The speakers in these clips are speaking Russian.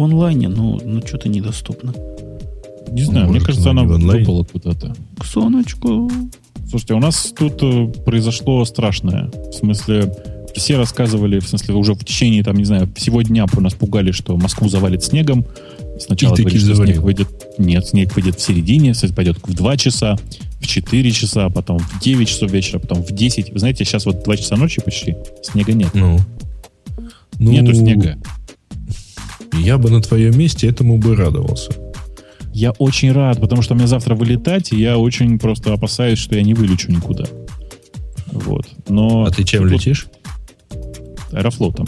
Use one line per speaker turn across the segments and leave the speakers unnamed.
В онлайне, ну, ну что-то недоступно.
Не знаю, Может, мне кажется, она выпала куда-то.
К соночку.
Слушайте, у нас тут э, произошло страшное. В смысле, все рассказывали, в смысле, уже в течение, там, не знаю, всего дня нас пугали, что Москву завалит снегом. Сначала говорили, что снег выйдет... Нет, снег выйдет в середине, пойдет в 2 часа, в 4 часа, потом в 9 часов вечера, потом в 10. Вы знаете, сейчас вот 2 часа ночи почти, снега нет.
Ну.
ну Нету снега.
Я бы на твоем месте этому бы радовался.
Я очень рад, потому что мне завтра вылетать, и я очень просто опасаюсь, что я не вылечу никуда. Вот. Но
а ты чем летишь?
Аэрофлотом.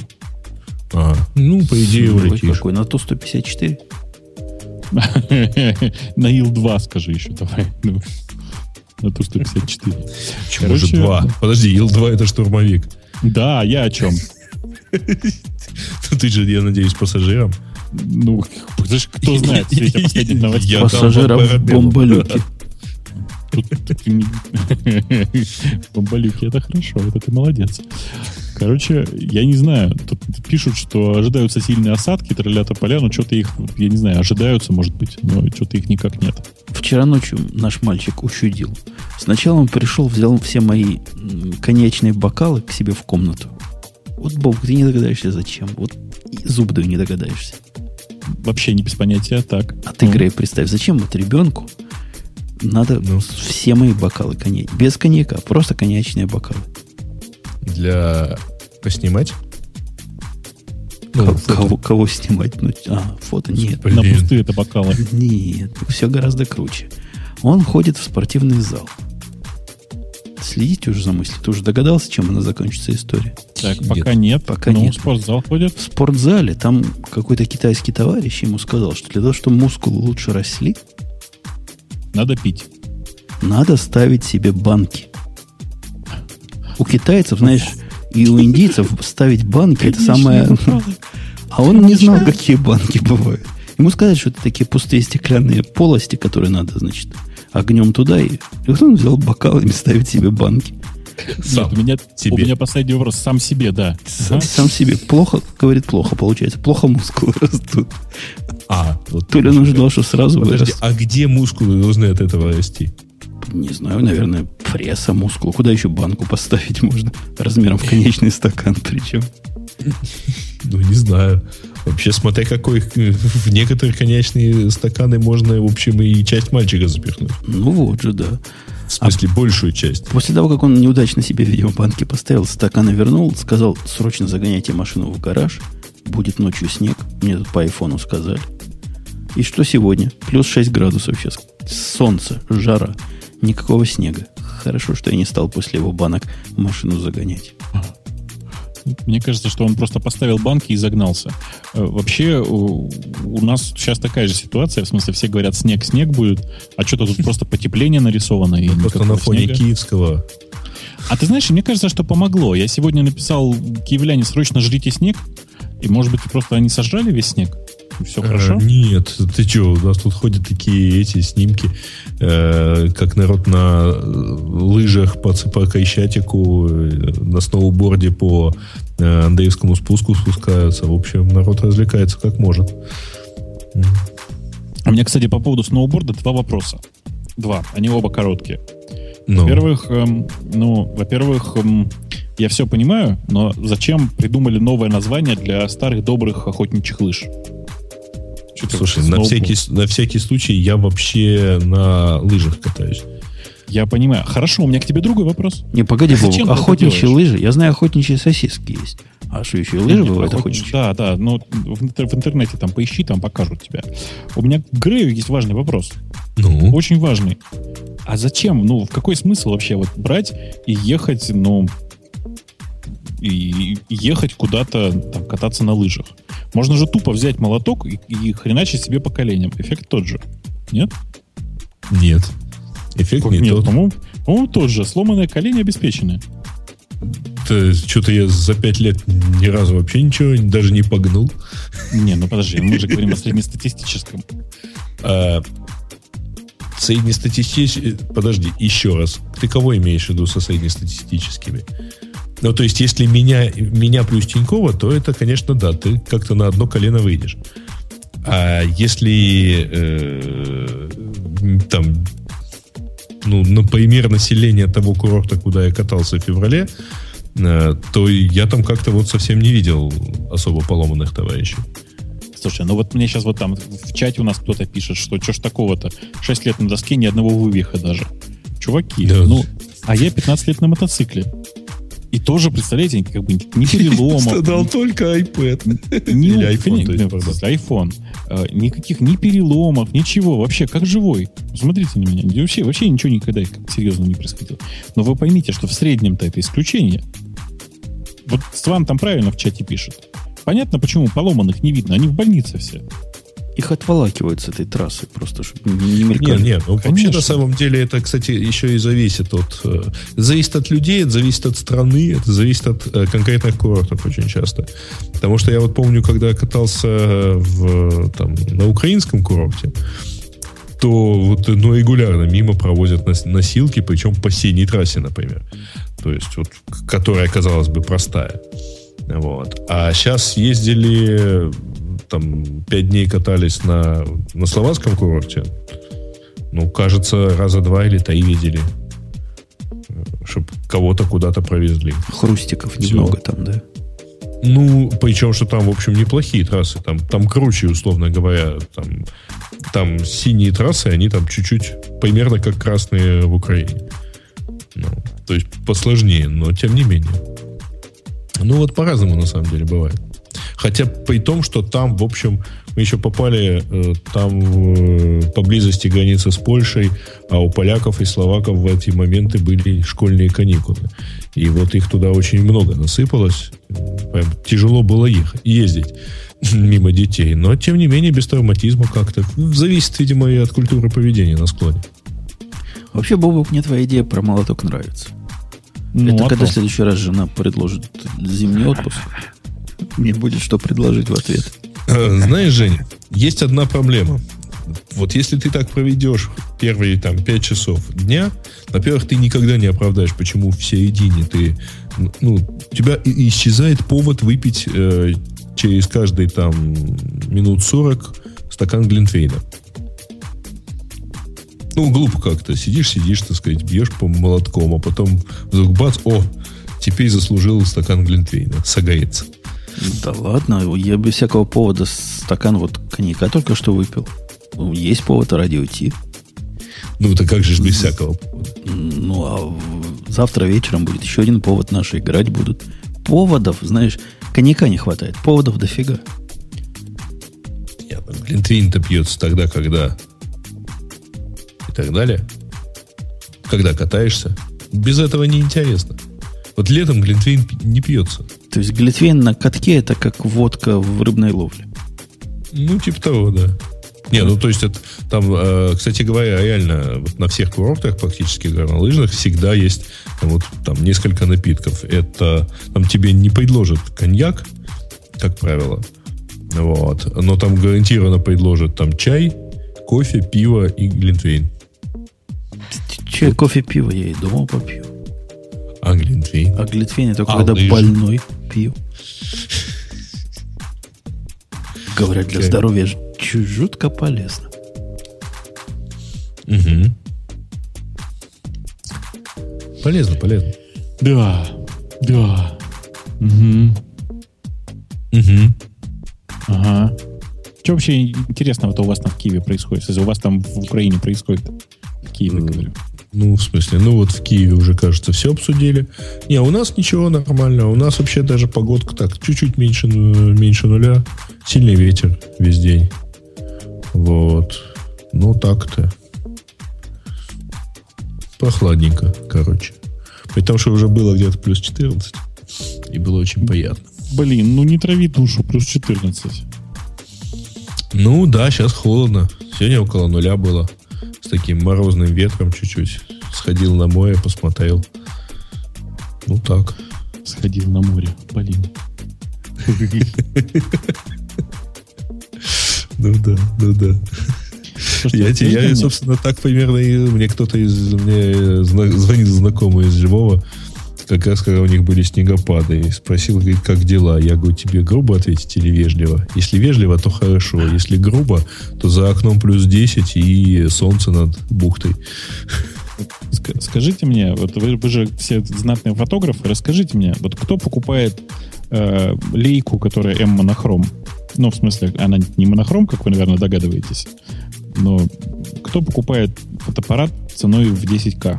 А, ну, по идее, Ой, улетишь.
Какой? На Ту-154?
На Ил-2 скажи еще давай. Ну, на Ту-154.
Почему же 2? Подожди, Ил-2 это штурмовик.
Да, я о чем?
Ты же, я надеюсь, пассажиром.
Ну, кто знает, все последних новостей.
Пассажиром в бомболюке.
Бомболюки, это хорошо, это ты молодец. Короче, я не знаю, тут пишут, что ожидаются сильные осадки, троллята поля, но что-то их, я не знаю, ожидаются, может быть, но что-то их никак нет.
Вчера ночью наш мальчик ущудил. Сначала он пришел, взял все мои конечные бокалы к себе в комнату. Вот, Бог, ты не догадаешься, зачем. Вот зуб да не догадаешься.
Вообще не без понятия, так.
А ты, ну. Грей, представь, зачем вот ребенку надо ну. все мои бокалы коньяк. Без коньяка, просто коньячные бокалы.
Для поснимать?
Ну, кого, кого снимать? Ну, а, фото нет.
Блин. На пустые это бокалы.
Нет, все гораздо круче. Он ходит в спортивный зал. Следите уже за мыслью. Ты уже догадался, чем она закончится история?
Так, пока нет.
Пока ну, нет.
в спортзал ходит.
В спортзале там какой-то китайский товарищ ему сказал, что для того, чтобы мускулы лучше росли,
надо пить.
Надо ставить себе банки. У китайцев, знаешь, и у индийцев ставить банки это самое... А он не знал, какие банки бывают. Ему сказали, что это такие пустые стеклянные полости, которые надо, значит, огнем туда. И, и вот он взял бокалами ставить себе банки.
Сам Нет, у меня, себе. у меня последний вопрос. Сам себе, да.
Сам, ага. сам себе. Плохо, говорит, плохо получается. Плохо мускулы растут.
А,
вот То ли он ожидал, что сразу
Подожди, вырастут. а где мускулы должны от этого расти?
Не знаю, наверное, пресса, мускул. Куда еще банку поставить можно? Размером в конечный стакан причем.
Ну, не знаю. Вообще, смотря какой, в некоторые конечные стаканы можно, в общем, и часть мальчика запихнуть.
Ну вот же, да.
В смысле, а большую часть.
После того, как он неудачно себе, видимо, банки поставил, стаканы вернул, сказал, срочно загоняйте машину в гараж, будет ночью снег. Мне тут по айфону сказали. И что сегодня? Плюс 6 градусов сейчас. Солнце, жара. Никакого снега. Хорошо, что я не стал после его банок машину загонять.
Мне кажется, что он просто поставил банки и загнался. Э, вообще, у нас сейчас такая же ситуация. В смысле, все говорят, снег, снег будет, а что-то тут просто потепление нарисовано. И
просто на фоне снега. киевского.
А ты знаешь, мне кажется, что помогло. Я сегодня написал киевляне, срочно жрите снег. И, может быть, просто они сожрали весь снег? Все э, хорошо?
нет, ты что, у нас тут ходят такие эти снимки, э, как народ на э, лыжах по, по Крещатику, э, на сноуборде по э, Андреевскому спуску спускаются. В общем, народ развлекается как может.
У меня, кстати, по поводу сноуборда два вопроса. Два. Они оба короткие.
Ну.
Во-первых, эм, ну, во-первых, эм, я все понимаю, но зачем придумали новое название для старых добрых охотничьих лыж?
Слушай, на всякий, на всякий случай я вообще на лыжах катаюсь.
Я понимаю. Хорошо, у меня к тебе другой вопрос.
Не, погоди, Бог, охотничьи лыжи. Я знаю, охотничьи сосиски есть. А что еще, лыжи бывают охотничьи?
Да, да, но в, в интернете там поищи, там покажут тебя. У меня к Грею есть важный вопрос.
Ну?
Очень важный. А зачем, ну, в какой смысл вообще вот брать и ехать, ну, и ехать куда-то, там, кататься на лыжах? Можно же тупо взять молоток и, и хреначить себе по коленям. Эффект тот же. Нет?
Нет. Эффект как не нет, тот.
По-моему, по-моему, тот же. Сломанное колени обеспечены.
Что-то я за пять лет ни разу вообще ничего даже не погнул.
Не, ну подожди, мы же говорим о среднестатистическом.
А, среднестатистический... Подожди, еще раз. Ты кого имеешь в виду со среднестатистическими? Ну, то есть, если меня, меня плюс Тинькова, то это, конечно, да, ты как-то на одно колено выйдешь. А если э, там ну, например, население того курорта, куда я катался в феврале, э, то я там как-то вот совсем не видел особо поломанных товарищей.
Слушай, ну вот мне сейчас вот там в чате у нас кто-то пишет, что что ж такого-то, 6 лет на доске, ни одного вывиха даже. Чуваки, да. ну, а я 15 лет на мотоцикле. И тоже, представляете, как бы не переломов.
Страдал только iPad.
Не, Или iPhone. То есть, iPhone. А, никаких ни переломов, ничего. Вообще, как живой. Смотрите на меня. Вообще, вообще ничего никогда серьезно не происходило. Но вы поймите, что в среднем-то это исключение. Вот Сван там правильно в чате пишет. Понятно, почему поломанных не видно. Они в больнице все
их отволакивают с этой трассы, просто чтобы не мелькали.
Нет, нет, ну, вообще на самом деле это, кстати, еще и зависит от... Э, зависит от людей, это зависит от страны, это зависит от э, конкретных курортов очень часто. Потому что я вот помню, когда катался в, там, на украинском курорте, то вот ну, регулярно мимо провозят носилки, причем по синей трассе, например. То есть, вот, которая, казалось бы, простая. Вот. А сейчас ездили там пять дней катались на, на словацком курорте, ну, кажется, раза два или три видели. Чтобы кого-то куда-то провезли.
Хрустиков Все. немного там, да?
Ну, причем, что там, в общем, неплохие трассы. Там, там круче, условно говоря. Там, там синие трассы, они там чуть-чуть примерно как красные в Украине. Ну, то есть посложнее, но тем не менее. Ну, вот по-разному, на самом деле, бывает. Хотя при том, что там, в общем, мы еще попали э, там э, поблизости границы с Польшей, а у поляков и словаков в эти моменты были школьные каникулы. И вот их туда очень много насыпалось. Прям тяжело было ехать, ездить мимо детей. Но, тем не менее, без травматизма как-то. Зависит, видимо, и от культуры поведения на склоне.
Вообще, Бобок, мне твоя идея про молоток нравится. Ну, Это а когда в следующий раз жена предложит зимний отпуск. Мне будет что предложить в ответ.
Э, знаешь, Женя, есть одна проблема. Вот если ты так проведешь первые там пять часов дня, во-первых, ты никогда не оправдаешь, почему в середине ты, ну, у тебя исчезает повод выпить э, через каждые там минут 40 стакан глинтвейна. Ну, глупо как-то. Сидишь, сидишь, так сказать, бьешь по молотком, а потом вдруг бац, о, теперь заслужил стакан глинтвейна. Согается.
Да ладно, я без всякого повода стакан вот коньяка только что выпил. Ну, есть повод ради уйти.
Ну, это как же без всякого?
Ну, а завтра вечером будет еще один повод, наши играть будут. Поводов, знаешь, коньяка не хватает, поводов дофига.
Нет, глинтвейн-то пьется тогда, когда... И так далее. Когда катаешься. Без этого неинтересно. Вот летом глинтвейн не пьется.
То есть глитвейн на катке это как водка в рыбной ловле.
Ну, типа того, да. Не, ну то есть это, там, э, кстати говоря, реально вот на всех курортах практически горнолыжных всегда есть там, вот там несколько напитков. Это там тебе не предложат коньяк, как правило, вот, но там гарантированно предложат там чай, кофе, пиво и глинтвейн.
Чай, кофе, пиво я и дома попью.
А глинтвейн?
А глинтвейн это а, когда лыжи. больной пью. Говорят, для здоровья жутко полезно.
Угу. Полезно, полезно.
Да, да. Угу.
Угу.
Ага. Что вообще интересного-то у вас там в Киеве происходит? Если у вас там в Украине происходит? В Киеве, говорю.
Ну, в смысле, ну вот в Киеве уже, кажется, все обсудили. Не, у нас ничего нормально. У нас вообще даже погодка так, чуть-чуть меньше, меньше нуля. Сильный ветер весь день. Вот. Ну, так-то. Прохладненько, короче. Потому что уже было где-то плюс 14. И было очень приятно.
Блин, ну не трави душу, плюс 14.
Ну да, сейчас холодно. Сегодня около нуля было таким морозным ветром чуть-чуть. Сходил на море, посмотрел. Ну так.
Сходил на море, блин.
Ну да, ну да. Я, я, собственно, так примерно и мне кто-то из мне звонит знакомый из живого как раз когда у них были снегопады, и спросил, говорит, как дела? Я говорю, тебе грубо ответить или вежливо? Если вежливо, то хорошо. Если грубо, то за окном плюс 10 и солнце над бухтой.
Скажите мне, вот вы, вы же все знатные фотографы, расскажите мне, вот кто покупает э, лейку, которая М-монохром? Ну, в смысле, она не монохром, как вы, наверное, догадываетесь, но кто покупает фотоаппарат ценой в 10к?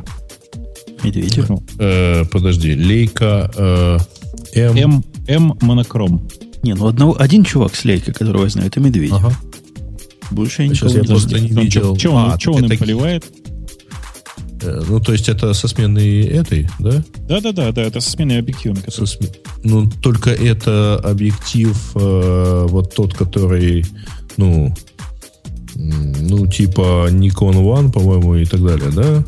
Медведев. Э, подожди, лейка э,
М... М... М монохром.
Не, ну одного, один чувак с лейкой, которого я знаю, это Медведев. Ага.
Больше я никого я просто не видел.
Что он, а, что он им поливает?
Э, ну, то есть это со сменой этой, да?
Да-да-да, да, это со сменой объектива.
Со см... Ну, только это объектив э, вот тот, который, ну, ну, типа Nikon One, по-моему, и так далее, да?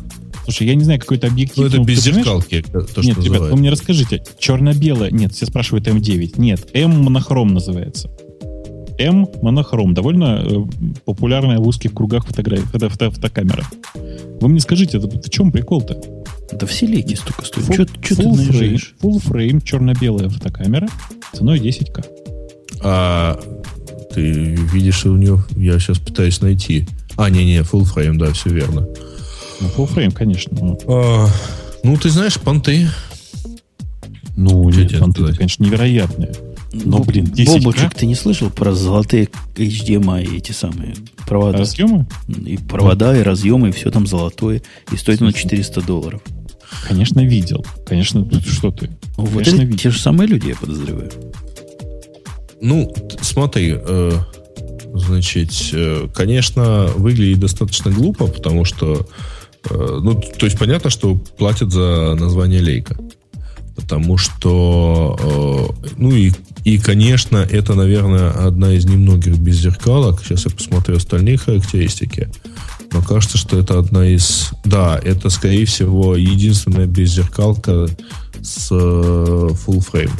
Слушай, я не знаю, какой-то объектив. Ну,
это без зеркалки. То,
нет, ребят, вы мне расскажите. Черно-белое. Нет, все спрашивают М9. Нет, М-монохром называется. М монохром. Довольно э, популярная в узких кругах фотография, фото, фото, фотокамера. Вы мне скажите, это, в чем прикол-то?
Да все лейки столько стоят.
Фу, что ты наезжаешь? Full frame, черно-белая фотокамера ценой 10к.
А ты видишь, у нее, я сейчас пытаюсь найти. А, не-не, full frame, да, все верно.
Ну, full frame, конечно.
А, ну, ты знаешь, понты.
Ну, нет, понты, конечно, невероятные.
Но, блин, 10 Бобочек, ты не слышал про золотые HDMI эти самые провода?
Разъемы?
И провода, да. и разъемы, и все там золотое. И стоит оно 400 долларов.
Конечно, видел. Конечно, что ты?
Ну, вот Конечно, это видел. те же самые люди, я подозреваю.
Ну, смотри, э, значит, э, конечно, выглядит достаточно глупо, потому что, ну, то есть понятно, что платят за название лейка. Потому что, э, ну и, и, конечно, это, наверное, одна из немногих беззеркалок. Сейчас я посмотрю остальные характеристики. Но кажется, что это одна из... Да, это, скорее всего, единственная беззеркалка с э, full frame.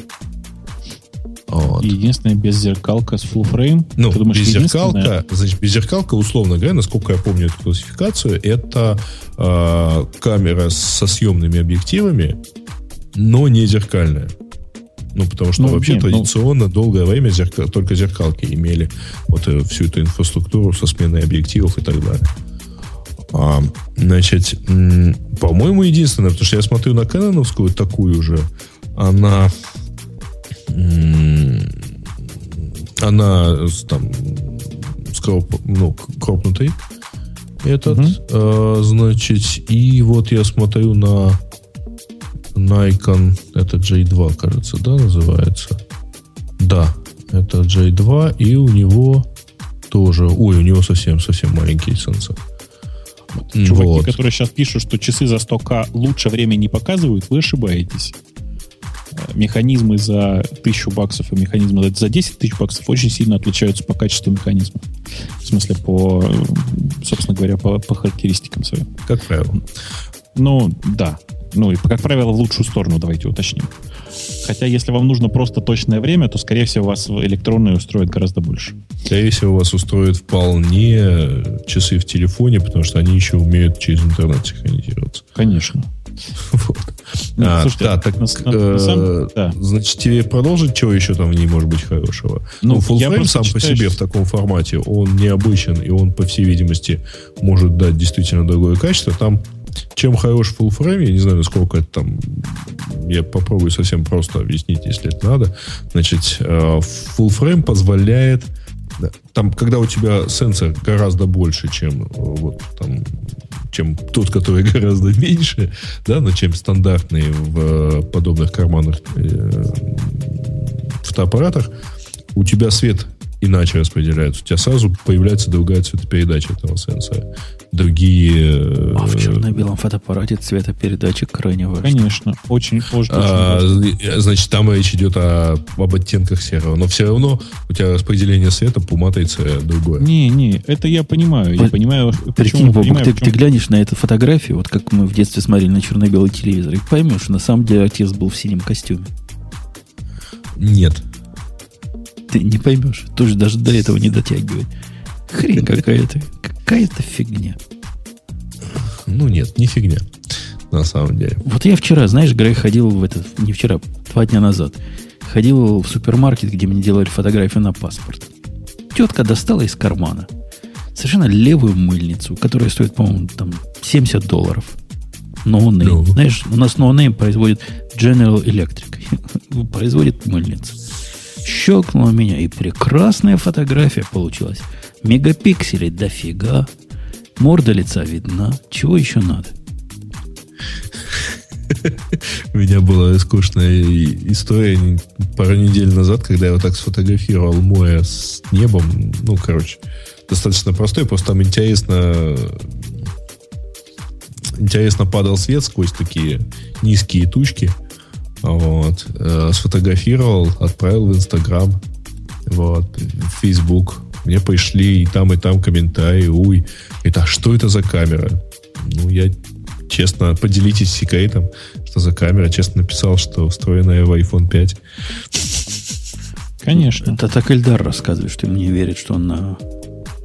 Вот. Единственная беззеркалка с full frame.
Ну, думаешь, беззеркалка, значит, беззеркалка, условно говоря, насколько я помню эту классификацию, это э, камера со съемными объективами, но не зеркальная. Ну, потому что ну, вообще нет, ну традиционно ну... долгое время зеркал, только зеркалки имели вот э, всю эту инфраструктуру со сменой объективов и так далее. А, значит, по-моему, единственное, потому что я смотрю на Кэноновскую такую же, она она там с кроп, ну, кропнутой этот, угу. а, значит, и вот я смотрю на Nikon, это J2, кажется, да, называется? Да, это J2, и у него тоже, ой, у него совсем-совсем маленький сенсор.
Чуваки, вот. которые сейчас пишут, что часы за 100к лучше время не показывают, вы ошибаетесь. Механизмы за 1000 баксов и механизмы за 10 тысяч баксов очень сильно отличаются по качеству механизма. В смысле, по, собственно говоря, по, по характеристикам своим.
Как правило.
Ну, да. Ну, и, как правило, в лучшую сторону давайте уточним. Хотя, если вам нужно просто точное время, то, скорее всего, вас электронные устроят гораздо больше.
Скорее всего, вас устроят вполне часы в телефоне, потому что они еще умеют через интернет синхронизироваться.
Конечно.
Ну, а, слушайте, да, так, на, э, да. значит, тебе продолжить, чего еще там в ней может быть хорошего? Ну, ну full сам по себе в таком формате, он необычен, и он, по всей видимости, может дать действительно другое качество. Там чем хорош full frame, я не знаю, насколько это там... Я попробую совсем просто объяснить, если это надо. Значит, э, full frame позволяет там, когда у тебя сенсор гораздо больше, чем э, вот там, чем тот, который гораздо меньше, да, но чем стандартные в э, подобных карманных э, фотоаппаратах, у тебя свет иначе распределяются. У тебя сразу появляется другая цветопередача этого сенсора. Другие...
А в черно-белом фотоаппарате цветопередача крайне важна.
Конечно, очень
позже. А, значит, там речь идет о, об оттенках серого. Но все равно у тебя распределение света по матрице другое.
Не, не, это я понимаю. Я понимаю,
Прикинь, Бобок, понимаю, ты, ты глянешь на эту фотографию, вот как мы в детстве смотрели на черно-белый телевизор, и поймешь, на самом деле отец был в синем костюме.
Нет.
Ты не поймешь. Тоже даже до этого не дотягивает. Хрень какая-то. Какая-то фигня.
Ну нет, не фигня. на самом деле.
Вот я вчера, знаешь, Грей ходил в этот, не вчера, два дня назад, ходил в супермаркет, где мне делали фотографию на паспорт. Тетка достала из кармана совершенно левую мыльницу, которая стоит, по-моему, там 70 долларов. No name. No. Знаешь, у нас no name производит General Electric. производит мыльницу. Щелкнула меня, и прекрасная фотография получилась. Мегапикселей дофига. Морда лица видна. Чего еще надо?
У меня была скучная история пару недель назад, когда я вот так сфотографировал море с небом. Ну, короче, достаточно простой, просто там интересно интересно падал свет сквозь такие низкие тучки. Вот. Э, сфотографировал, отправил в Инстаграм, вот, в Фейсбук. Мне пришли и там, и там комментарии. Уй, это что это за камера? Ну, я честно, поделитесь секретом, что за камера. Честно написал, что встроенная в iPhone 5.
Конечно. Это так Эльдар рассказывает, что ему не верит, что он на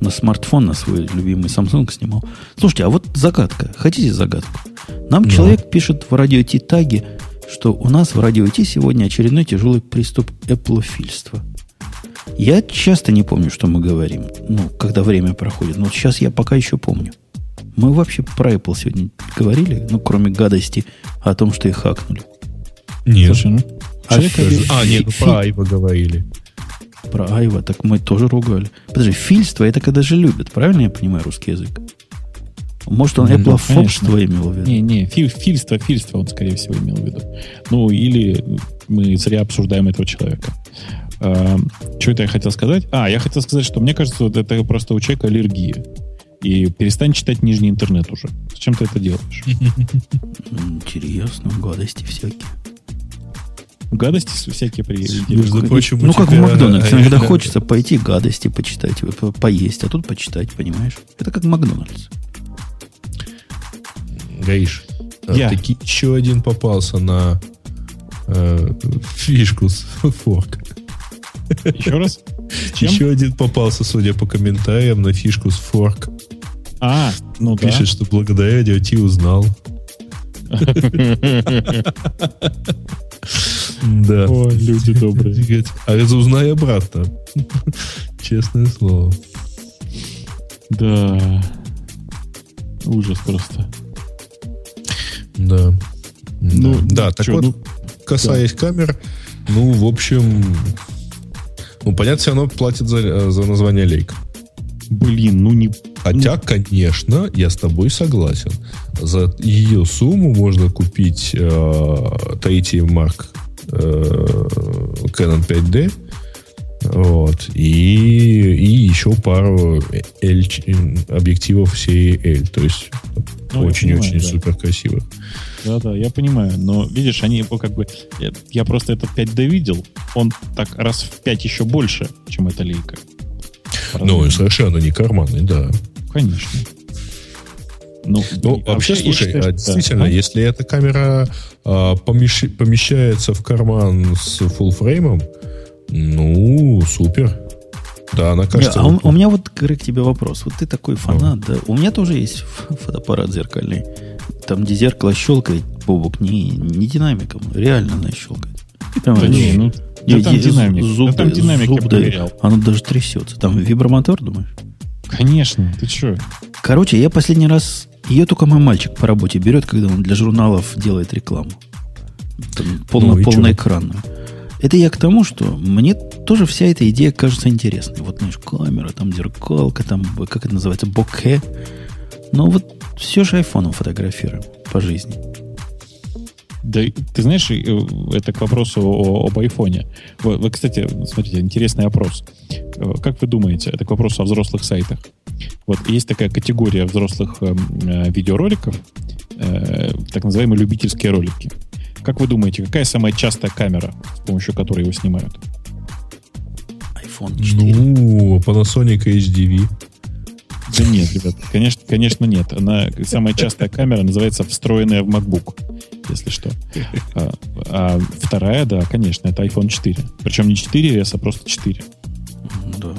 на смартфон, на свой любимый Samsung снимал. Слушайте, а вот загадка. Хотите загадку? Нам да. человек пишет в радио Ти таге, что у нас в радио Ти сегодня очередной тяжелый приступ эплофильства. Я часто не помню, что мы говорим, ну, когда время проходит. Но сейчас я пока еще помню. Мы вообще про Apple сегодня говорили, ну, кроме гадости о том, что их хакнули.
Нет. Слушай, ну, а, а, нет, про Айва говорили
про Айва, так мы тоже ругали. Подожди, фильство это когда же любят, правильно я понимаю русский язык? Может, он Apple фобство имел в виду?
Не, не, фи, фильство, фильство он, скорее всего, имел в виду. Ну, или мы зря обсуждаем этого человека. А, что это я хотел сказать? А, я хотел сказать, что мне кажется, вот это просто у человека аллергия. И перестань читать нижний интернет уже. Зачем ты это делаешь?
Интересно, гадости всякие
гадости всякие.
Между прочим, ну, как в Макдональдсе. Иногда хочется пойти гадости почитать, поесть, а тут почитать, понимаешь? Это как Макдональдс.
Гаиш, а Я. таки еще один попался на э, фишку с форк.
Еще раз?
Чем? Еще один попался, судя по комментариям, на фишку с форк.
А, ну
Пишет, да. что благодаря DOT узнал.
Да. О, люди добрые.
А разузнай обратно. Честное слово.
Да. Ужас просто.
Да. Ну, да, так что, вот, ну, касаясь да. камер, ну, в общем, ну, понятно, все равно платят за, за название лейк.
Блин, ну не...
Хотя, ну... конечно, я с тобой согласен. За ее сумму можно купить э, третий Mark Э, Canon 5D. Вот. И, и еще пару L, объективов серии L. То есть ну, очень-очень да. супер красивых.
Да-да, я понимаю. Но видишь, они его как бы... Я, просто этот 5D видел. Он так раз в 5 еще больше, чем эта лейка.
Ну, совершенно не карманный, да.
Конечно.
Ну, ну вообще, слушай, считаю, а действительно, да. если эта камера а, помещ, помещается в карман с фуллфреймом, ну, супер. Да, она кажется...
Не, а у, у меня вот, Грег, к тебе вопрос. Вот ты такой фанат, а. да? У меня тоже есть фотоаппарат зеркальный. Там, где зеркало щелкает, Бобок, не, не динамиком, реально она щелкает.
Прямо да не, ну, да там динамик.
Зуб, да там динамик зуб, я проверял. Оно даже трясется. Там вибромотор, думаешь?
Конечно, ты что?
Короче, я последний раз ее только мой мальчик по работе берет, когда он для журналов делает рекламу. Там полно, ну, полноэкранную. Это я к тому, что мне тоже вся эта идея кажется интересной. Вот, знаешь, камера, там зеркалка, там, как это называется, боке. Но вот все же айфоном фотографируем по жизни.
Да, ты знаешь, э, это к вопросу о, об айфоне. Вы, вы, кстати, смотрите, интересный опрос. Э, как вы думаете, это к вопросу о взрослых сайтах. Вот есть такая категория взрослых э, э, видеороликов, э, так называемые любительские ролики. Как вы думаете, какая самая частая камера, с помощью которой его снимают?
iPhone 4.
Ну, Panasonic HDV.
Да нет, ребят, конечно, конечно нет. Она самая частая камера называется встроенная в MacBook, если что. А, а вторая, да, конечно, это iPhone 4. Причем не 4S, а просто 4.
Да.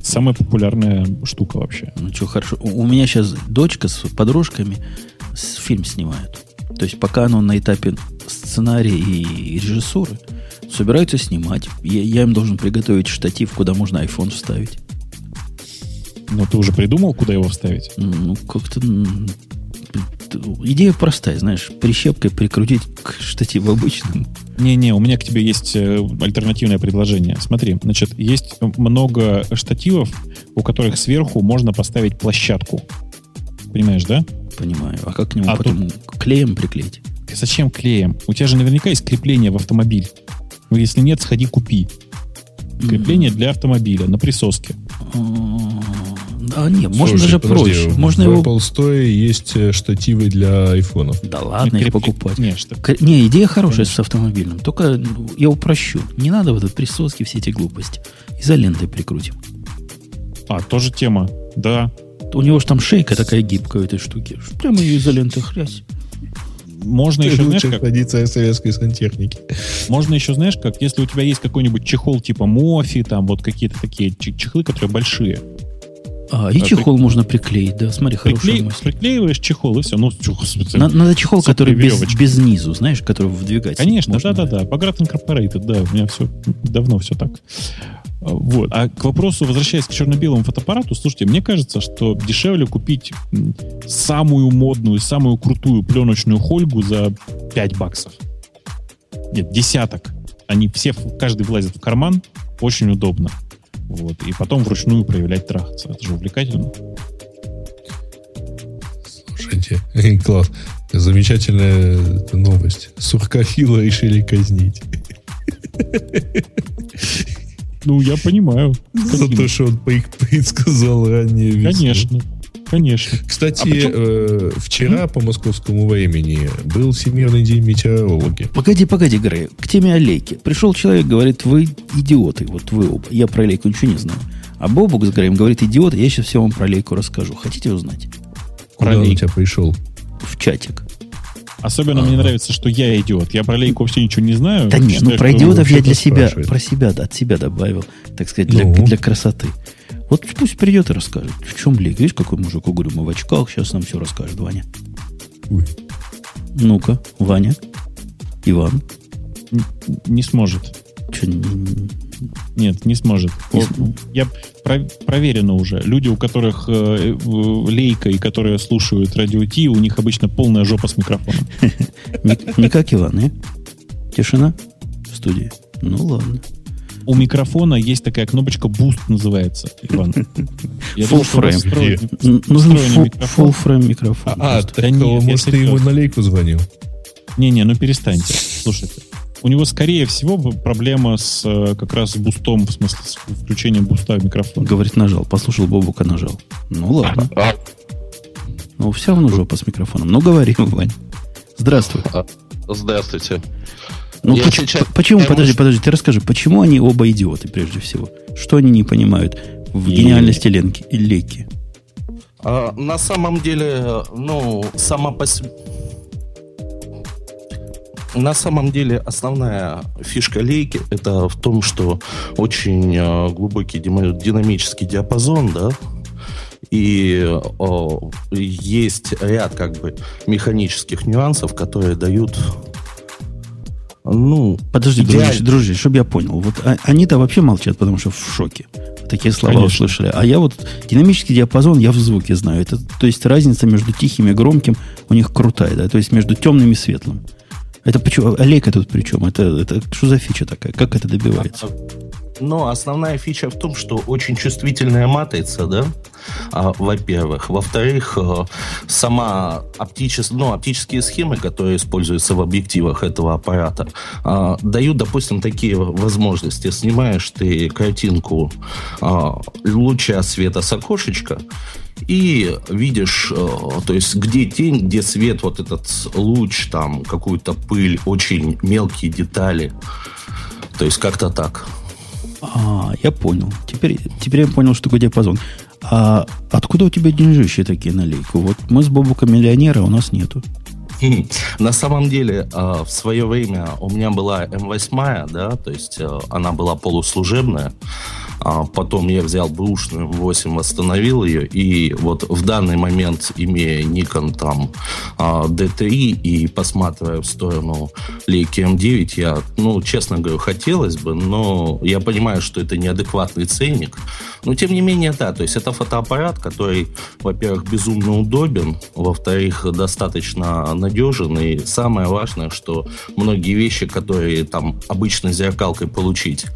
Самая популярная штука вообще.
Ну что, хорошо. У меня сейчас дочка с подружками фильм снимают. То есть пока оно на этапе сценария и режиссуры, собираются снимать. Я, я им должен приготовить штатив, куда можно iPhone вставить.
Но ты уже придумал, куда его вставить?
Ну, как-то... Идея простая, знаешь, прищепкой прикрутить к штативу обычному.
Не-не, у меня к тебе есть э, альтернативное предложение. Смотри, значит, есть много штативов, у которых сверху можно поставить площадку. Понимаешь, да?
Понимаю. А как к нему а потом тут... клеем приклеить?
Зачем клеем? У тебя же наверняка есть крепление в автомобиль. Ну, если нет, сходи купи. Крепление mm-hmm. для автомобиля на присоске.
Да, нет, можно даже подожди, проще. Можно
в его... Apple Store есть э, штативы для айфонов.
Да ладно их покупать. Не, что... не, идея хорошая Конечно. с автомобильным. Только я упрощу. Не надо вот эти присоски, все эти глупости. Изолентой прикрутим.
А, тоже тема. Да.
У него же там шейка такая гибкая у этой штуки. Прямо ее изолентой хрясь.
Можно еще, знаешь, как...
традиция советской сантехники.
Можно еще, знаешь, как, если у тебя есть какой-нибудь чехол типа Мофи, там вот какие-то такие чехлы, которые большие,
а, и а, чехол при... можно приклеить, да. Смотри, хорошая Прикле... мысль.
Приклеиваешь чехол, и все. Ну,
На, надо чехол, который без, без низу, знаешь, который в двигатель.
Конечно, да-да-да. Bagrat Incorporated, да. У меня все давно все так. Вот. А к вопросу, возвращаясь к черно-белому фотоаппарату, слушайте, мне кажется, что дешевле купить самую модную, самую крутую пленочную Хольгу за 5 баксов. Нет, десяток. Они все, каждый влазит в карман, очень удобно. Вот, и потом вручную проявлять трахаться. Это же увлекательно.
Слушайте, класс. Замечательная новость. Суркофила решили казнить.
Ну, я понимаю.
За то, что он предсказал ранее.
Конечно. Конечно.
Кстати, а э, вчера mm? по московскому времени был Всемирный день метеорологии.
Погоди, погоди, Грей, к теме Олейки. Пришел человек, говорит, вы идиоты, вот вы оба. Я про Олейку ничего не знаю. А Бобук с Греем говорит, идиоты, я сейчас все вам про Олейку расскажу. Хотите узнать?
Про Куда он у тебя пришел?
В чатик.
Особенно ага. мне нравится, что я идиот. Я про лейку вообще ничего не знаю.
Да нет, ну про идиотов я для себя, про себя, от себя добавил, так сказать, для, ну. для красоты. Вот пусть придет и расскажет. В чем блик? Видишь, какой мужик угрюмый в очках. Сейчас нам все расскажет Ваня. Ой. Ну-ка, Ваня. Иван.
Не, не сможет. Че, не, нет, не сможет. Не см... Я про, проверено уже. Люди, у которых э, лейка и которые слушают радио Ти, у них обычно полная жопа с микрофоном.
Не как Иван, э? Тишина в студии. Ну ладно
у микрофона есть такая кнопочка Boost называется, Иван.
Full frame. Нужен full frame микрофон.
А, так может ты ему на лейку звонил?
Не-не, ну перестаньте. Слушайте. У него, скорее всего, проблема с э, как раз с бустом, в смысле, с включением буста в микрофон.
Говорит, нажал. Послушал Бобука, нажал. Ну ладно. Ну, все равно жопа с микрофоном. Ну, говори, Вань. Здравствуй. А,
здравствуйте.
Ну, я почему, сейчас, почему я подожди, подожди, ты расскажи, почему они оба идиоты, прежде всего? Что они не понимают в и... гениальности Ленки и Леки?
А, на самом деле, ну, сама по себе... На самом деле основная фишка лейки это в том, что очень э, глубокий динамический диапазон, да, и о, есть ряд как бы механических нюансов, которые дают
ну, Подожди, идеаль... дружище, дружище, чтобы я понял. Вот а, они-то вообще молчат, потому что в шоке. Такие слова Конечно. услышали. А я вот динамический диапазон я в звуке знаю. Это, то есть разница между тихим и громким у них крутая, да? То есть между темным и светлым. Это почему? Олейка тут при чем? Это, это что за фича такая? Как это добивается?
Но основная фича в том, что очень чувствительная матрица, да, а, во-первых. Во-вторых, э, сама оптичес... ну, оптические схемы, которые используются в объективах этого аппарата, а, дают, допустим, такие возможности. Снимаешь ты картинку а, луча света с окошечка, и видишь, э, то есть где тень, где свет, вот этот луч, там какую-то пыль, очень мелкие детали. То есть как-то так.
А, я понял. Теперь, теперь я понял, что такое диапазон. А откуда у тебя деньжища такие на лейку? Вот мы с Бобуком миллионеры, а у нас нету.
На самом деле, а, в свое время у меня была М8, да, то есть э, она была полуслужебная. А потом я взял бэушную 8, восстановил ее, и вот в данный момент, имея Nikon там D3 а, и посматривая в сторону Leica M9, я, ну, честно говорю, хотелось бы, но я понимаю, что это неадекватный ценник. Но, тем не менее, да, то есть это фотоаппарат, который, во-первых, безумно удобен, во-вторых, достаточно надежен, и самое важное, что многие вещи, которые там обычно зеркалкой получить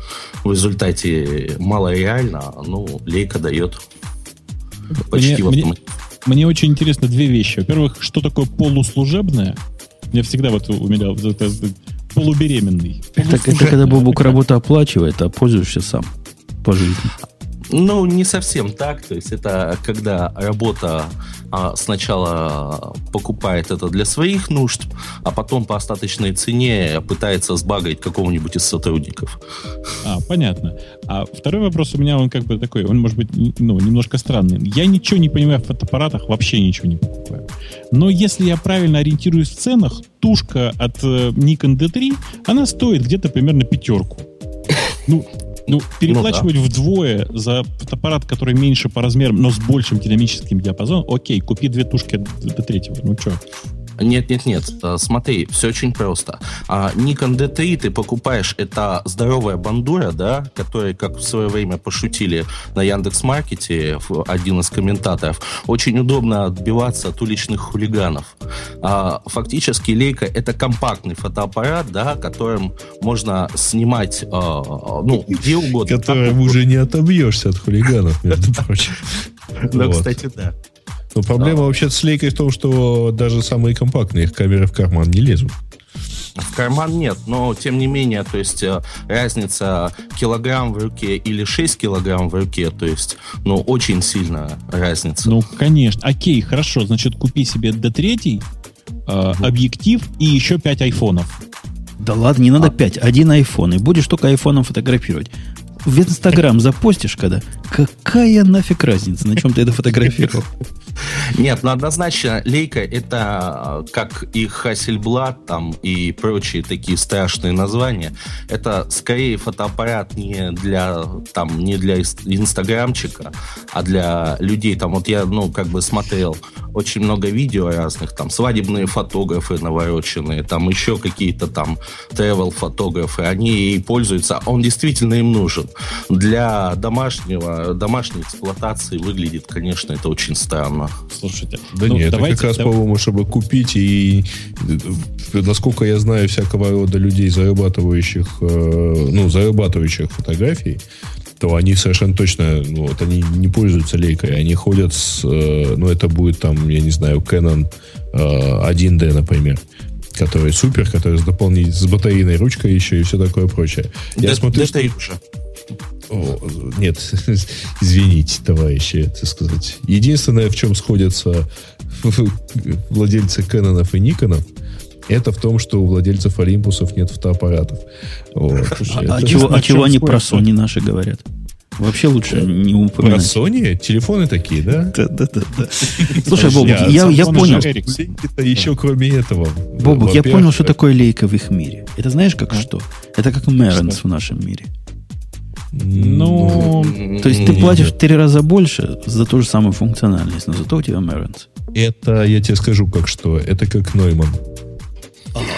в результате мало реально, ну, лейка дает
почти мне, в Мне, очень интересно две вещи. Во-первых, что такое полуслужебное? Меня всегда вот умилял это, это, полубеременный.
Это, это когда Бобук работу оплачивает, а пользуешься сам по жизни.
Ну, не совсем так. То есть это когда работа а, сначала покупает это для своих нужд, а потом по остаточной цене пытается сбагать какого-нибудь из сотрудников.
А, понятно. А второй вопрос у меня, он как бы такой, он может быть ну, немножко странный. Я ничего не понимаю в фотоаппаратах, вообще ничего не покупаю. Но если я правильно ориентируюсь в ценах, тушка от э, Nikon D3, она стоит где-то примерно пятерку. Ну, ну, переплачивать ну, да. вдвое за фотоаппарат, который меньше по размерам, но с большим динамическим диапазоном, окей, купи две тушки до третьего. Ну что?
Нет, нет, нет. Э, смотри, все очень просто. А Nikon D3 ты покупаешь, это здоровая бандура, да, которая, как в свое время пошутили на Яндекс.Маркете, один из комментаторов, очень удобно отбиваться от уличных хулиганов. А, фактически Лейка это компактный фотоаппарат, да, которым можно снимать, а, ну, где угодно.
Которым уже не отобьешься от хулиганов, между прочим.
Ну, кстати, да.
Но проблема вообще с лейкой в том, что даже самые компактные их камеры в карман не лезут.
В карман нет, но тем не менее, то есть э, разница килограмм в руке или 6 килограмм в руке, то есть, ну, очень сильная разница.
Ну, конечно. Окей, хорошо, значит, купи себе D3, э, объектив и еще 5 айфонов.
Да ладно, не надо а. 5, один iPhone, и будешь только айфоном фотографировать в Инстаграм запостишь когда, какая нафиг разница, на чем ты это фотографировал?
Нет, ну однозначно, Лейка это, как и Хассельблад там и прочие такие страшные названия, это скорее фотоаппарат не для, там, не для инстаграмчика, а для людей. Там вот я, ну, как бы смотрел очень много видео разных, там, свадебные фотографы навороченные, там еще какие-то там travel фотографы, они и пользуются, он действительно им нужен. Для домашнего, домашней эксплуатации выглядит, конечно, это очень странно.
Слушайте,
да ну, нет, давайте, это как раз, давай... по-моему, чтобы купить и, насколько я знаю, всякого рода людей, зарабатывающих, э, ну, зарабатывающих фотографий, то они совершенно точно, ну, вот они не пользуются лейкой, они ходят с, э, ну, это будет там, я не знаю, Canon 1D, э, например, который супер, который с дополнительной, с батарейной ручкой еще и все такое прочее.
Я смотрю, что... Уже.
О, нет, извините, товарищи, это сказать. Единственное, в чем сходятся владельцы Кэнонов и Никонов, это в том, что у владельцев Олимпусов нет фотоаппаратов.
Вот. А, а, чего, а чего они про Sony наши говорят? Вообще лучше не упоминать.
Про Sony? Телефоны такие, да?
Да, да, да. да. Слушай, Бобук, я, я понял.
Это еще кроме этого.
Бобук, я понял, что такое лейка в их мире. Это знаешь, как что? Это как Мэренс в нашем мире.
Ну,
то есть ты платишь в три раза больше за ту же самую функциональность, но зато у тебя Мэренс.
Это, я тебе скажу, как что. Это как Нойман.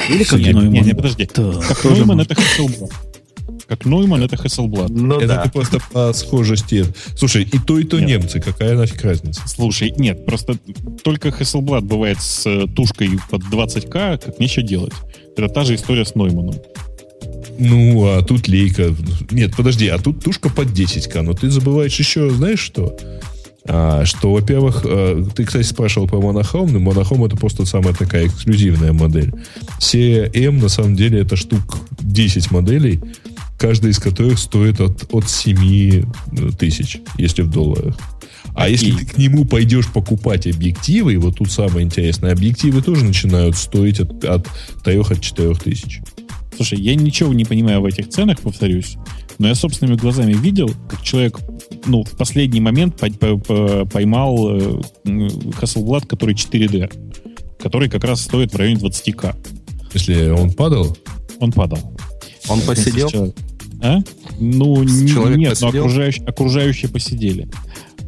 Или как Нойман. Не, не, подожди. Как Нойман это Hasselblad. Как Нойман это Hasselblad.
Ну, это да. просто по схожести. Слушай, и то, и то нет. немцы. Какая нафиг разница?
Слушай, нет, просто только Hasselblad бывает с э, тушкой под 20к, как нечего делать. Это та же история с Нойманом.
Ну, а тут лейка. Нет, подожди, а тут тушка под 10к. Но ты забываешь еще, знаешь что? А, что, во-первых, а, ты, кстати, спрашивал про Monochrome, но Monochrome это просто самая такая эксклюзивная модель. Серия M, на самом деле, это штук 10 моделей, каждая из которых стоит от, от 7 тысяч, если в долларах. А и... если ты к нему пойдешь покупать объективы, и вот тут самое интересное, объективы тоже начинают стоить от, от 3-4 тысяч.
Слушай, я ничего не понимаю в этих ценах, повторюсь, но я собственными глазами видел, как человек ну, в последний момент поймал э, Hasselblad, который 4D. который как раз стоит в районе 20к.
Если он падал?
Он падал.
Он посидел?
А? Ну, Человек нет, посидел? но окружающие, окружающие посидели.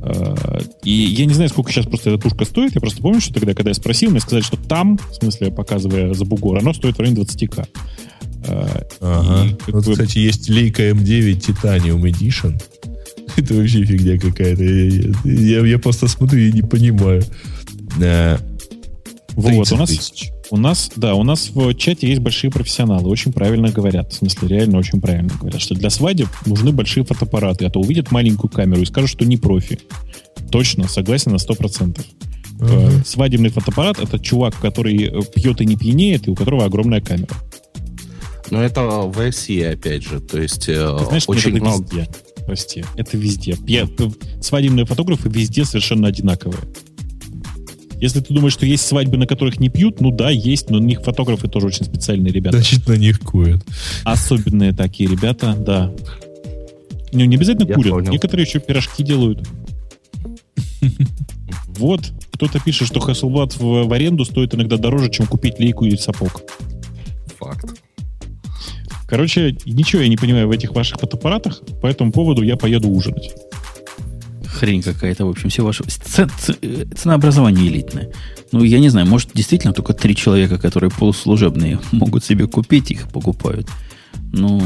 А, и я не знаю, сколько сейчас просто эта тушка стоит. Я просто помню, что тогда, когда я спросил, мне сказали, что там, в смысле, показывая за бугор, оно стоит в районе 20к.
А, ага. И, вот, кстати, есть лейка M9 Titanium Edition. Это вообще фигня какая-то. Я, я, я просто смотрю и не понимаю.
Вот, у нас, тысяч. у нас, да, у нас в чате есть большие профессионалы, очень правильно говорят, в смысле, реально очень правильно говорят, что для свадеб нужны большие фотоаппараты, а то увидят маленькую камеру и скажут, что не профи. Точно, согласен на 100%. Uh-huh. Свадебный фотоаппарат — это чувак, который э, пьет и не пьянеет, и у которого огромная камера.
Но это в России, опять же, то есть Ты
знаешь, очень это много... Везде. Прости, это везде. Я, свадебные фотографы везде совершенно одинаковые. Если ты думаешь, что есть свадьбы, на которых не пьют, ну да, есть, но у них фотографы тоже очень специальные ребята.
Значит, на них курят.
Особенные такие ребята, да. Ну, не обязательно Я курят. Понял. Некоторые еще пирожки делают. Вот, кто-то пишет, что Hasselblad в, в аренду стоит иногда дороже, чем купить лейку или сапог. Короче, ничего я не понимаю в этих ваших фотоаппаратах, по этому поводу я поеду ужинать
хрень какая-то, в общем, все ваше... Ценообразование элитное. Ну, я не знаю, может, действительно только три человека, которые полуслужебные, могут себе купить, их покупают. Ну,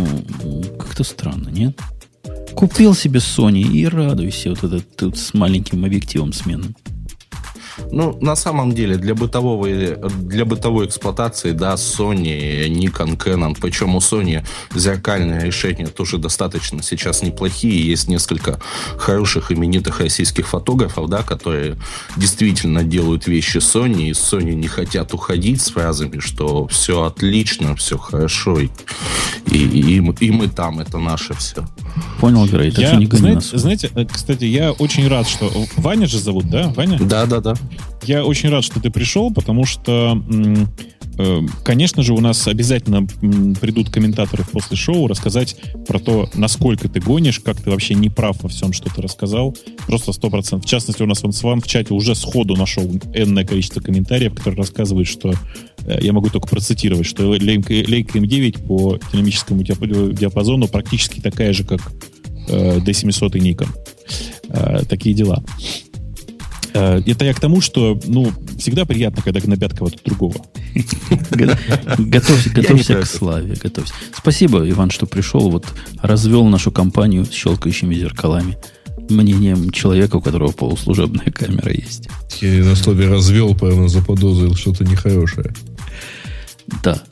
как-то странно, нет? Купил себе Sony и радуйся вот этот тут с маленьким объективом сменным.
Ну, на самом деле, для бытового, для бытовой эксплуатации, да, Sony, Nikon, Canon, причем у Sony зеркальные решения тоже достаточно сейчас неплохие. Есть несколько хороших именитых российских фотографов, да, которые действительно делают вещи Sony, и Sony не хотят уходить с фразами, что все отлично, все хорошо, и, и, и, и мы там, это наше все.
Понял, Грей, так
я, не знаете, знаете, э, кстати, я очень рад, что... Ваня же зовут, да? Ваня?
Да, да, да.
Я очень рад, что ты пришел, потому что, э, конечно же, у нас обязательно придут комментаторы после шоу рассказать про то, насколько ты гонишь, как ты вообще не прав во всем, что ты рассказал. Просто сто процентов. В частности, у нас вон Сван в чате уже сходу нашел энное количество комментариев, которые рассказывают, что э, я могу только процитировать, что лейка М9 по динамическому диапазону практически такая же, как э, D700 и Nikon. Такие дела. Э, это я к тому, что, ну, всегда приятно, когда гнобят кого-то другого.
Готовься, готовься к славе, готовься. Спасибо, Иван, что пришел, вот развел нашу компанию с щелкающими зеркалами мнением человека, у которого полуслужебная камера есть.
Я на слове развел, прямо заподозрил что-то нехорошее.
Да.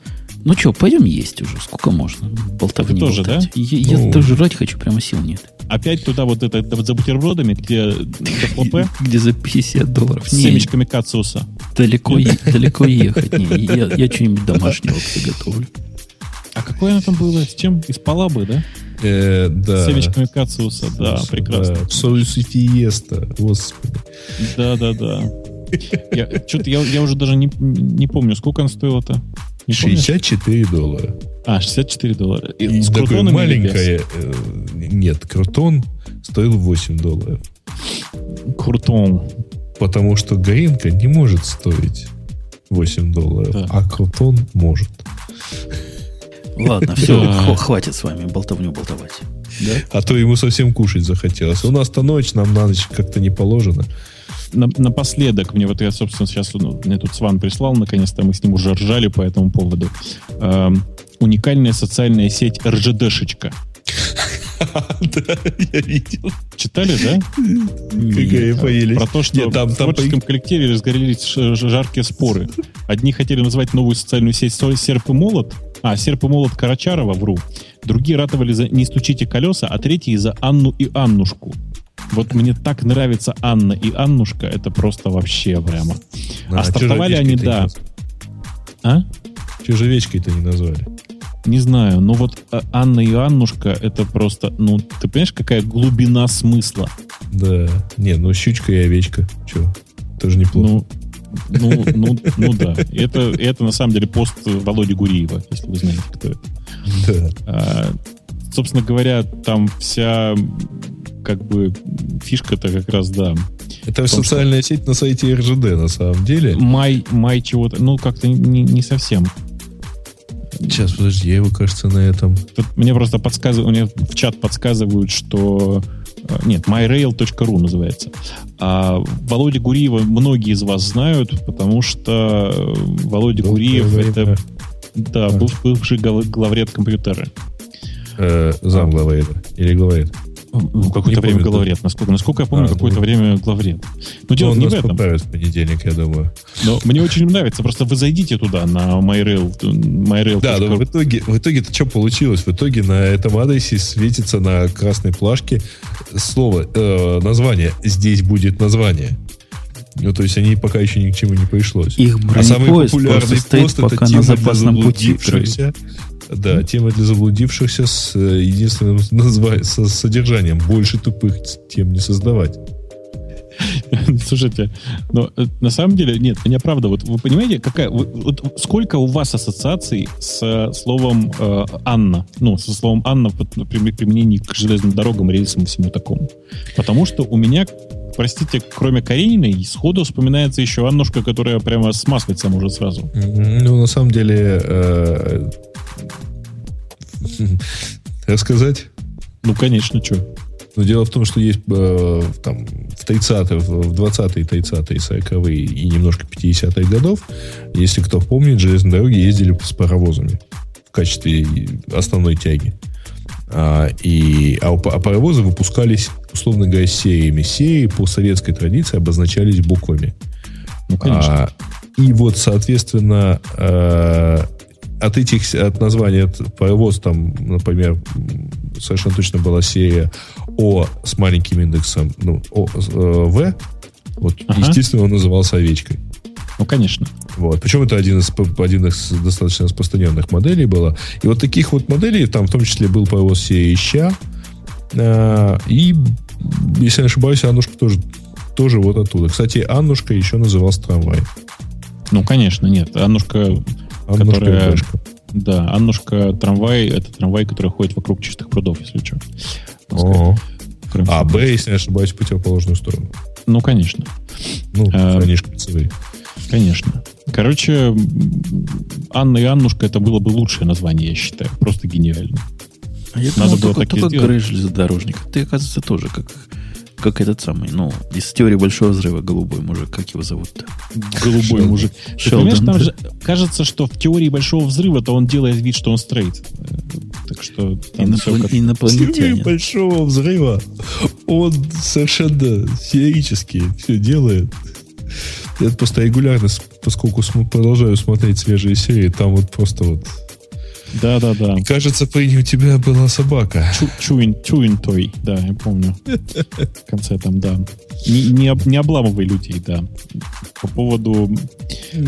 Ну что, пойдем есть уже. Сколько можно? Болтовни Ты тоже, болтать. да? Я, ну... тоже жрать хочу, прямо сил нет.
Опять туда вот это, это вот за бутербродами, где ДФЛП?
Где за 50 долларов.
С семечками кацуса.
Далеко, далеко ехать. Не, я, я что-нибудь домашнего приготовлю.
А какое оно там было? С чем? Из палабы, да?
Э, да.
С семечками кацуса, да, прекрасно. Да.
Соус и фиеста, господи.
Да, да, да. Я, что-то я, я уже даже не, не помню, сколько оно стоило-то.
Не 64 помнишь? доллара.
А, 64 доллара.
И, и с такое маленькое... Нет, крутон стоил 8 долларов.
Крутон.
Потому что горенка не может стоить 8 долларов, да. а крутон может.
Ладно, все, хватит с вами болтовню болтовать.
Да? А то ему совсем кушать захотелось. У нас-то ночь, нам на ночь как-то не положено
на, напоследок, мне вот я, собственно, сейчас ну, мне тут Сван прислал, наконец-то мы с ним уже ржали по этому поводу. Эм, уникальная социальная сеть РЖДшечка.
Да, я видел.
Читали, да?
Какая поелись.
Про то, что там, в творческом коллективе разгорелись жаркие споры. Одни хотели назвать новую социальную сеть «Серп и молот», а, «Серп и молот» Карачарова, вру. Другие ратовали за «Не стучите колеса», а третьи за Анну и Аннушку. Вот мне так нравится Анна и Аннушка, это просто вообще прямо. А, а стартовали они, да.
А? Чужевечкой-то не назвали.
Не знаю, но вот а, Анна и Аннушка это просто, ну, ты понимаешь, какая глубина смысла?
Да. Не, ну щучка и овечка. Че? Тоже неплохо.
Ну, ну, ну, ну да. Это, это на самом деле пост Володи Гуриева, если вы знаете, кто это. Да. А, собственно говоря, там вся как бы фишка-то как раз, да,
Это том, социальная что... сеть на сайте РЖД, на самом деле.
Май, май чего-то, ну, как-то не, не совсем.
Сейчас, подожди, я его, кажется, на этом.
Тут мне просто подсказывают, мне в чат подсказывают, что э, нет, myrail.ru называется. А Володя Гуриева многие из вас знают, потому что э, Володя Долгое Гуриев время. это да, а. бывший главред компьютера.
Э, зам главреда или главред?
Ну, какое-то время помню, главред. Насколько, насколько я помню, а, какое-то ну, время главред. Но дело не в этом.
в понедельник, я думаю.
Но мне очень нравится. Просто вы зайдите туда, на MyRail. MyRail.
Да, но в итоге, в итоге это что получилось? В итоге на этом адресе светится на красной плашке слово, э, название. Здесь будет название. Ну, то есть они пока еще ни к чему не пришлось.
Их а самый популярный пост это тема на запасном пути.
Да, тема для заблудившихся с э, единственным названием, с содержанием. Больше тупых тем не создавать.
Слушайте, но э, на самом деле, нет, мне правда, вот вы понимаете, какая, вот, сколько у вас ассоциаций с э, словом э, Анна, ну, со словом Анна при применении к железным дорогам, рельсам и всему такому? Потому что у меня простите, кроме Карениной, сходу вспоминается еще Аннушка, которая прямо смаслится может сразу.
Ну, на самом деле, э, рассказать?
Ну, конечно, что.
Но дело в том, что есть э, там, в 30-е, в 20-е, 30-е, 40-е и немножко 50-х годов, если кто помнит, железные дороги ездили с паровозами в качестве основной тяги. А, и, а, а паровозы выпускались, условно говоря, сериями. Серии по советской традиции обозначались буквами.
Ну, конечно. А,
и вот, соответственно, а, от этих, от названия от паровоз, там, например, совершенно точно была серия О с маленьким индексом, ну, О, э, В, вот, ага. естественно, он назывался овечкой.
Ну, конечно.
Вот. Причем это один из, один из достаточно распространенных моделей было. И вот таких вот моделей, там в том числе был паровоз серии Ща, э, и, если не ошибаюсь, Аннушка тоже, тоже вот оттуда. Кстати, Аннушка еще назывался трамвай.
Ну, конечно, нет. Аннушка, Аннушка которая... Да, Аннушка трамвай, это трамвай, который ходит вокруг чистых прудов, если что.
А Б, если не ошибаюсь, в противоположную сторону.
Ну, конечно.
Ну, а, они шпицевые.
Конечно. Короче, Анна и Аннушка это было бы лучшее название, я считаю. Просто гениально.
А я Надо думал, было только, только Грей железнодорожник. Ты, оказывается, тоже как, как этот самый, ну, из теории большого взрыва голубой мужик. Как его зовут-то?
Голубой Шелдон. мужик. Ты понимаешь, там же кажется, что в теории большого взрыва-то он делает вид, что он стрейт. Так что
там Инопл... как... инопланетянин. В теории
большого взрыва он совершенно феерически все делает. Я просто регулярно, поскольку продолжаю смотреть свежие серии, там вот просто вот...
Да, да, да.
кажется, по у тебя была собака.
Чуин, чуин той, да, я помню. В конце там, да. Не, не, не обламывай людей, да. По поводу...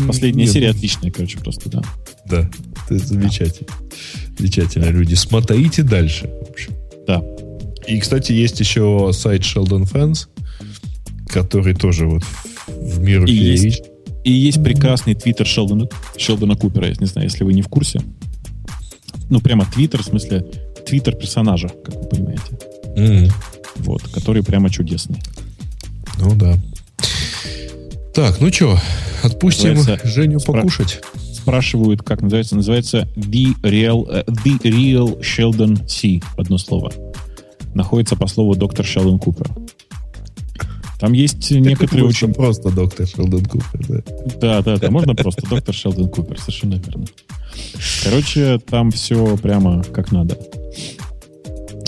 Последняя Нет, серия ну... отличная, короче, просто, да.
Да, это замечательно. Замечательно, да. люди. Смотрите дальше. В общем.
Да.
И, кстати, есть еще сайт Sheldon Fans, который тоже вот в миру и
есть, и есть прекрасный твиттер Шелдона, Шелдона Купера, я не знаю, если вы не в курсе. Ну, прямо твиттер, в смысле, твиттер персонажа, как вы понимаете.
Mm.
Вот, который прямо чудесный.
Ну да. Так, ну что, отпустим называется, Женю спра- покушать.
Спрашивают, как называется. Называется The Real, uh, The Real Sheldon C. Одно слово. Находится по слову доктор Шелдон Купер. Там есть некоторые очень...
просто доктор Шелдон Купер, да?
Да, да, да, можно просто доктор Шелдон Купер, совершенно верно. Короче, там все прямо как надо.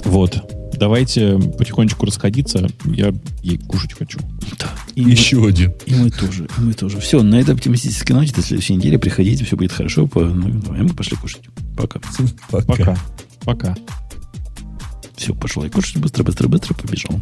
Вот. Давайте потихонечку расходиться. Я ей кушать хочу.
Да. И Еще мы, один.
И мы тоже. И мы тоже. Все, на этой оптимистической ноте до следующей недели приходите, все будет хорошо. По, ну, давай, мы пошли кушать. Пока.
Пока. Пока. Пока.
Все, пошел я кушать. Быстро, быстро, быстро побежал.